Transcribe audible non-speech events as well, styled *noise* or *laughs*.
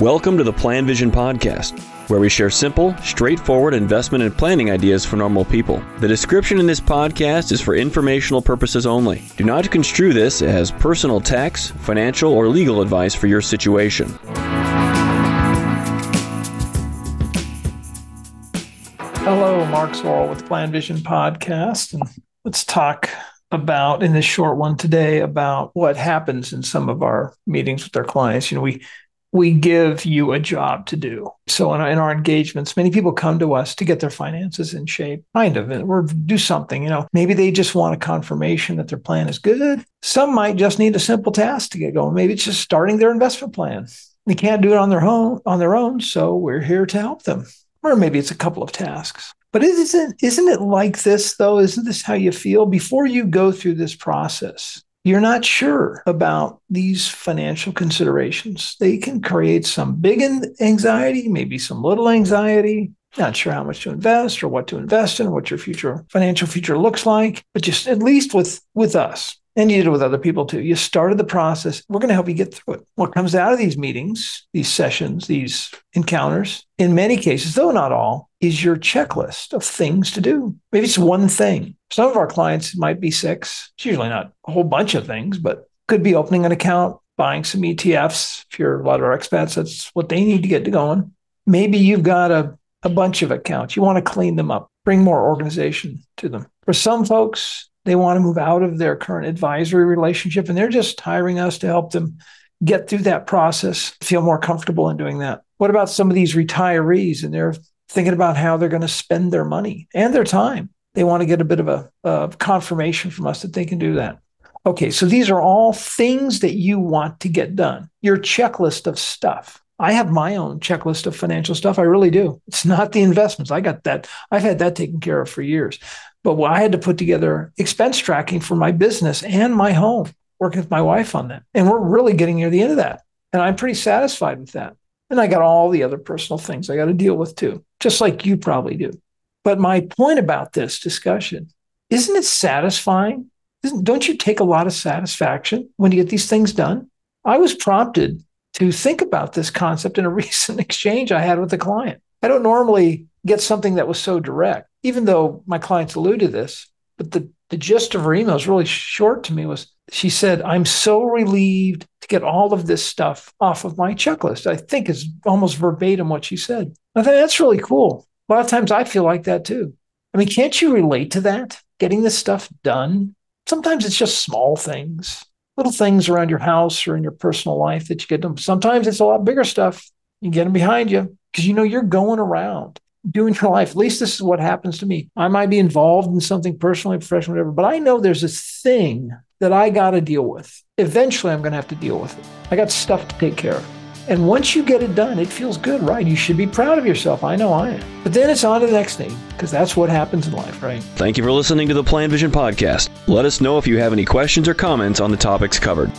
Welcome to the PlanVision Podcast, where we share simple, straightforward investment and planning ideas for normal people. The description in this podcast is for informational purposes only. Do not construe this as personal tax, financial, or legal advice for your situation. Hello, Mark Zoril with PlanVision Podcast. And let's talk about in this short one today about what happens in some of our meetings with our clients. You know, we we give you a job to do. So in our, in our, engagements, many people come to us to get their finances in shape, kind of, or do something. You know, maybe they just want a confirmation that their plan is good. Some might just need a simple task to get going. Maybe it's just starting their investment plan. They can't do it on their own on their own, so we're here to help them. Or maybe it's a couple of tasks. But isn't isn't it like this though? Isn't this how you feel before you go through this process? You're not sure about these financial considerations. They can create some big anxiety, maybe some little anxiety, not sure how much to invest or what to invest in, what your future financial future looks like. But just at least with with us, and you did it with other people too. You started the process. We're going to help you get through it. What comes out of these meetings, these sessions, these encounters, in many cases, though not all, is your checklist of things to do. Maybe it's one thing. Some of our clients might be six. It's usually not a whole bunch of things, but could be opening an account, buying some ETFs. If you're a lot of our expats, that's what they need to get going. Maybe you've got a, a bunch of accounts. You want to clean them up, bring more organization to them. For some folks, they want to move out of their current advisory relationship and they're just hiring us to help them get through that process, feel more comfortable in doing that. What about some of these retirees and they're thinking about how they're going to spend their money and their time? They want to get a bit of a, a confirmation from us that they can do that. Okay, so these are all things that you want to get done. Your checklist of stuff. I have my own checklist of financial stuff. I really do. It's not the investments. I got that. I've had that taken care of for years. But I had to put together expense tracking for my business and my home, working with my wife on that. And we're really getting near the end of that. And I'm pretty satisfied with that. And I got all the other personal things I got to deal with too, just like you probably do. But my point about this discussion isn't it satisfying? Isn't, don't you take a lot of satisfaction when you get these things done? I was prompted to think about this concept in a *laughs* recent exchange I had with a client. I don't normally get something that was so direct, even though my clients allude to this. But the, the gist of her email is really short to me was she said, I'm so relieved to get all of this stuff off of my checklist. I think is almost verbatim what she said. I think that's really cool. A lot of times I feel like that too. I mean, can't you relate to that? Getting this stuff done? Sometimes it's just small things, little things around your house or in your personal life that you get them. Sometimes it's a lot bigger stuff. You get them behind you because you know you're going around doing your life. At least this is what happens to me. I might be involved in something personally, professionally, whatever, but I know there's this thing that I got to deal with. Eventually, I'm going to have to deal with it. I got stuff to take care of. And once you get it done, it feels good, right? You should be proud of yourself. I know I am. But then it's on to the next thing because that's what happens in life, right? Thank you for listening to the PlanVision podcast. Let us know if you have any questions or comments on the topics covered.